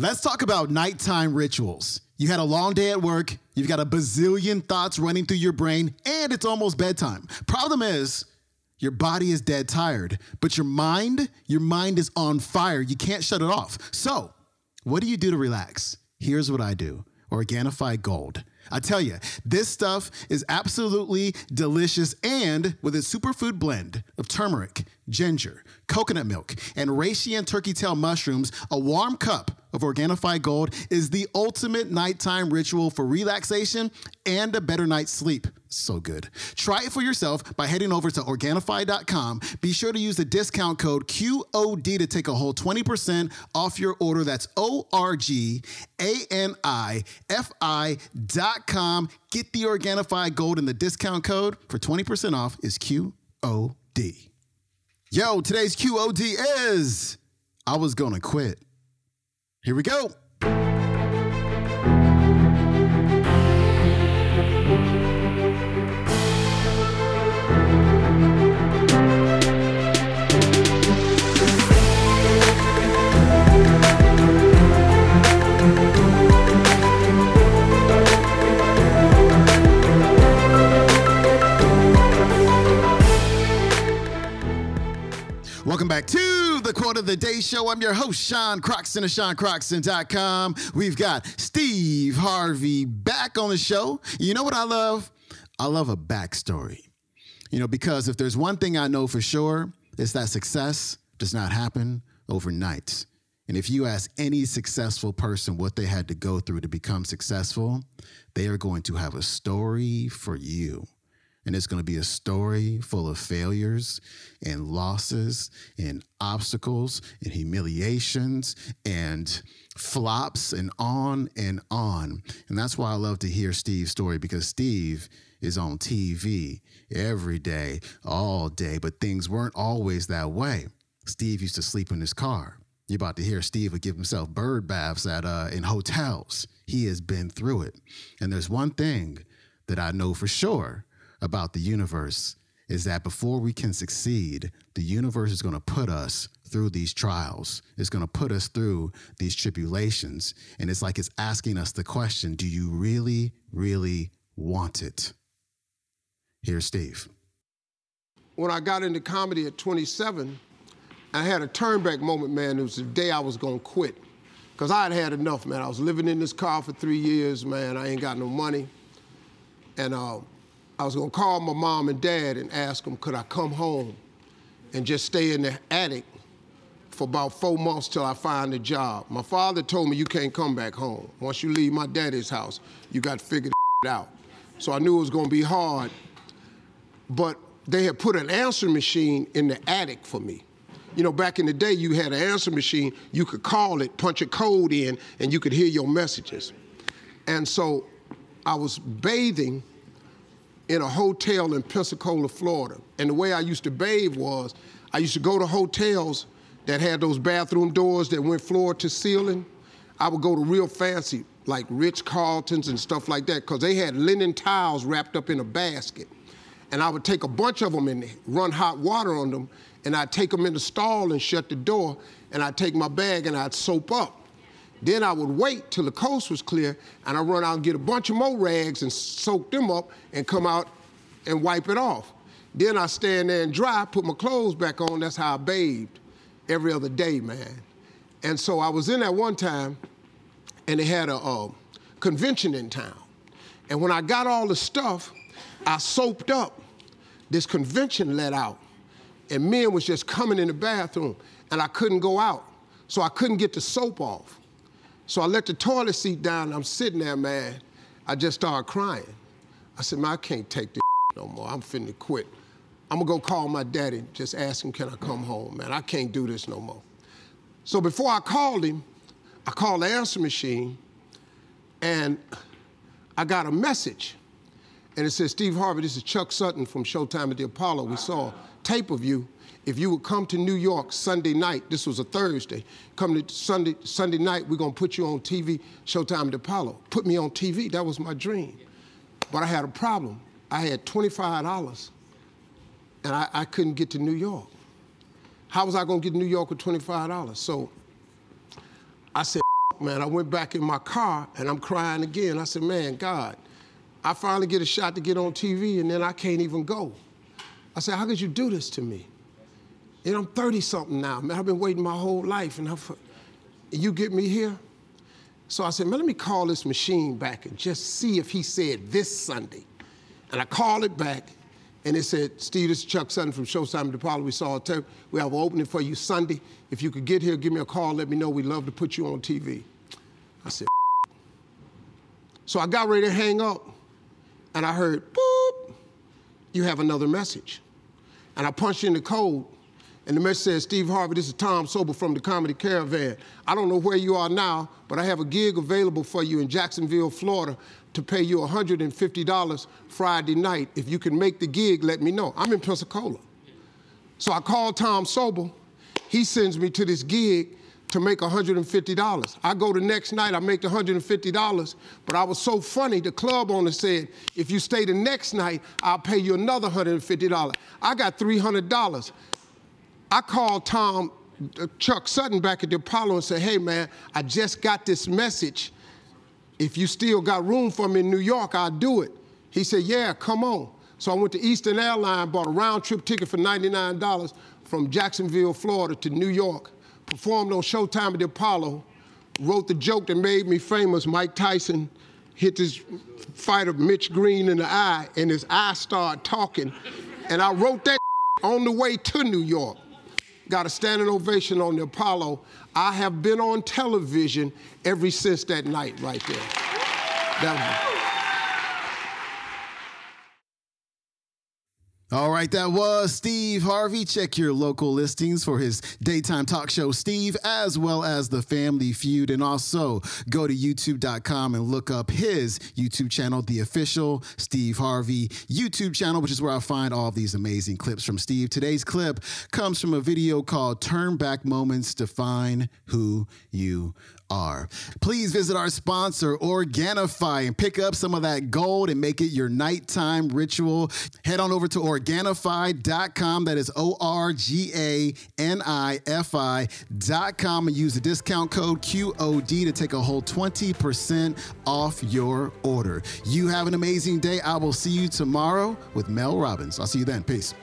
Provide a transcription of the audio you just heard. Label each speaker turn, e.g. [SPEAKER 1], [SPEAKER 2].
[SPEAKER 1] Let's talk about nighttime rituals. You had a long day at work, you've got a bazillion thoughts running through your brain, and it's almost bedtime. Problem is, your body is dead tired, but your mind, your mind is on fire. You can't shut it off. So, what do you do to relax? Here's what I do Organifi Gold. I tell you, this stuff is absolutely delicious. And with its superfood blend of turmeric, ginger, coconut milk, and reishi and turkey tail mushrooms, a warm cup of Organifi Gold is the ultimate nighttime ritual for relaxation and a better night's sleep. So good. Try it for yourself by heading over to Organifi.com. Be sure to use the discount code QOD to take a whole 20% off your order. That's O R G A N I F I.com. Get the Organifi Gold and the discount code for 20% off is QOD. Yo, today's QOD is I was gonna quit. Here we go. Welcome back to the of the Day Show. I'm your host, Sean Croxton of SeanCroxton.com. We've got Steve Harvey back on the show. You know what I love? I love a backstory. You know, because if there's one thing I know for sure, it's that success does not happen overnight. And if you ask any successful person what they had to go through to become successful, they are going to have a story for you and it's going to be a story full of failures and losses and obstacles and humiliations and flops and on and on. And that's why I love to hear Steve's story because Steve is on TV every day, all day, but things weren't always that way. Steve used to sleep in his car. You're about to hear Steve would give himself bird baths at uh, in hotels. He has been through it. And there's one thing that I know for sure about the universe is that before we can succeed, the universe is going to put us through these trials. It's going to put us through these tribulations. And it's like it's asking us the question do you really, really want it? Here's Steve.
[SPEAKER 2] When I got into comedy at 27, I had a turnback moment, man. It was the day I was going to quit. Because I had had enough, man. I was living in this car for three years, man. I ain't got no money. And uh, I was gonna call my mom and dad and ask them, could I come home and just stay in the attic for about four months till I find a job. My father told me you can't come back home. Once you leave my daddy's house, you got to figure it out. So I knew it was gonna be hard, but they had put an answer machine in the attic for me. You know, back in the day, you had an answer machine, you could call it, punch a code in, and you could hear your messages. And so I was bathing in a hotel in Pensacola, Florida. And the way I used to bathe was I used to go to hotels that had those bathroom doors that went floor to ceiling. I would go to real fancy, like Ritz Carltons and stuff like that, because they had linen towels wrapped up in a basket. And I would take a bunch of them and run hot water on them, and I'd take them in the stall and shut the door, and I'd take my bag and I'd soap up. Then I would wait till the coast was clear and I'd run out and get a bunch of more rags and soak them up and come out and wipe it off. Then I stand there and dry, put my clothes back on. That's how I bathed every other day, man. And so I was in that one time and they had a, a convention in town. And when I got all the stuff, I soaped up. This convention let out. And men was just coming in the bathroom and I couldn't go out. So I couldn't get the soap off. So I let the toilet seat down. I'm sitting there, man. I just started crying. I said, man, I can't take this no more. I'm finna quit. I'm gonna go call my daddy, just ask him, can I come home, man? I can't do this no more. So before I called him, I called the answer machine and I got a message. And it says, Steve Harvey, this is Chuck Sutton from Showtime at the Apollo. We saw a tape of you if you would come to New York Sunday night, this was a Thursday, come to Sunday, Sunday night, we're gonna put you on TV, Showtime at the Apollo. Put me on TV, that was my dream. But I had a problem. I had $25 and I, I couldn't get to New York. How was I gonna get to New York with $25? So I said, man. I went back in my car and I'm crying again. I said, man, God, I finally get a shot to get on TV and then I can't even go. I said, how could you do this to me? And I'm 30 something now, man. I've been waiting my whole life and, and you get me here? So I said, man, let me call this machine back and just see if he said this Sunday. And I called it back and it said, Steve, this is Chuck Sutton from Showtime the Apollo. We saw a tape. We have an opening for you Sunday. If you could get here, give me a call, let me know. We'd love to put you on TV. I said, so I got ready to hang up and I heard, boop, you have another message. And I punched in the code, and the message says, Steve Harvey, this is Tom Sobel from the Comedy Caravan. I don't know where you are now, but I have a gig available for you in Jacksonville, Florida, to pay you $150 Friday night. If you can make the gig, let me know. I'm in Pensacola. So I called Tom Sobel. He sends me to this gig to make $150. I go the next night, I make the $150, but I was so funny, the club owner said, if you stay the next night, I'll pay you another $150. I got $300. I called Tom, uh, Chuck Sutton back at the Apollo and said, hey man, I just got this message. If you still got room for me in New York, I'll do it. He said, yeah, come on. So I went to Eastern Airline, bought a round trip ticket for $99 from Jacksonville, Florida to New York performed on Showtime at the Apollo, wrote the joke that made me famous. Mike Tyson hit this fighter Mitch Green in the eye, and his eye started talking. And I wrote that on the way to New York. Got a standing ovation on the Apollo. I have been on television ever since that night right there. That
[SPEAKER 1] All right, that was Steve Harvey. Check your local listings for his daytime talk show, Steve, as well as the Family Feud. And also go to youtube.com and look up his YouTube channel, the official Steve Harvey YouTube channel, which is where I find all these amazing clips from Steve. Today's clip comes from a video called Turn Back Moments Define Who You are. Please visit our sponsor, Organifi, and pick up some of that gold and make it your nighttime ritual. Head on over to Organifi.com. That is O R G A N I F I.com and use the discount code QOD to take a whole 20% off your order. You have an amazing day. I will see you tomorrow with Mel Robbins. I'll see you then. Peace.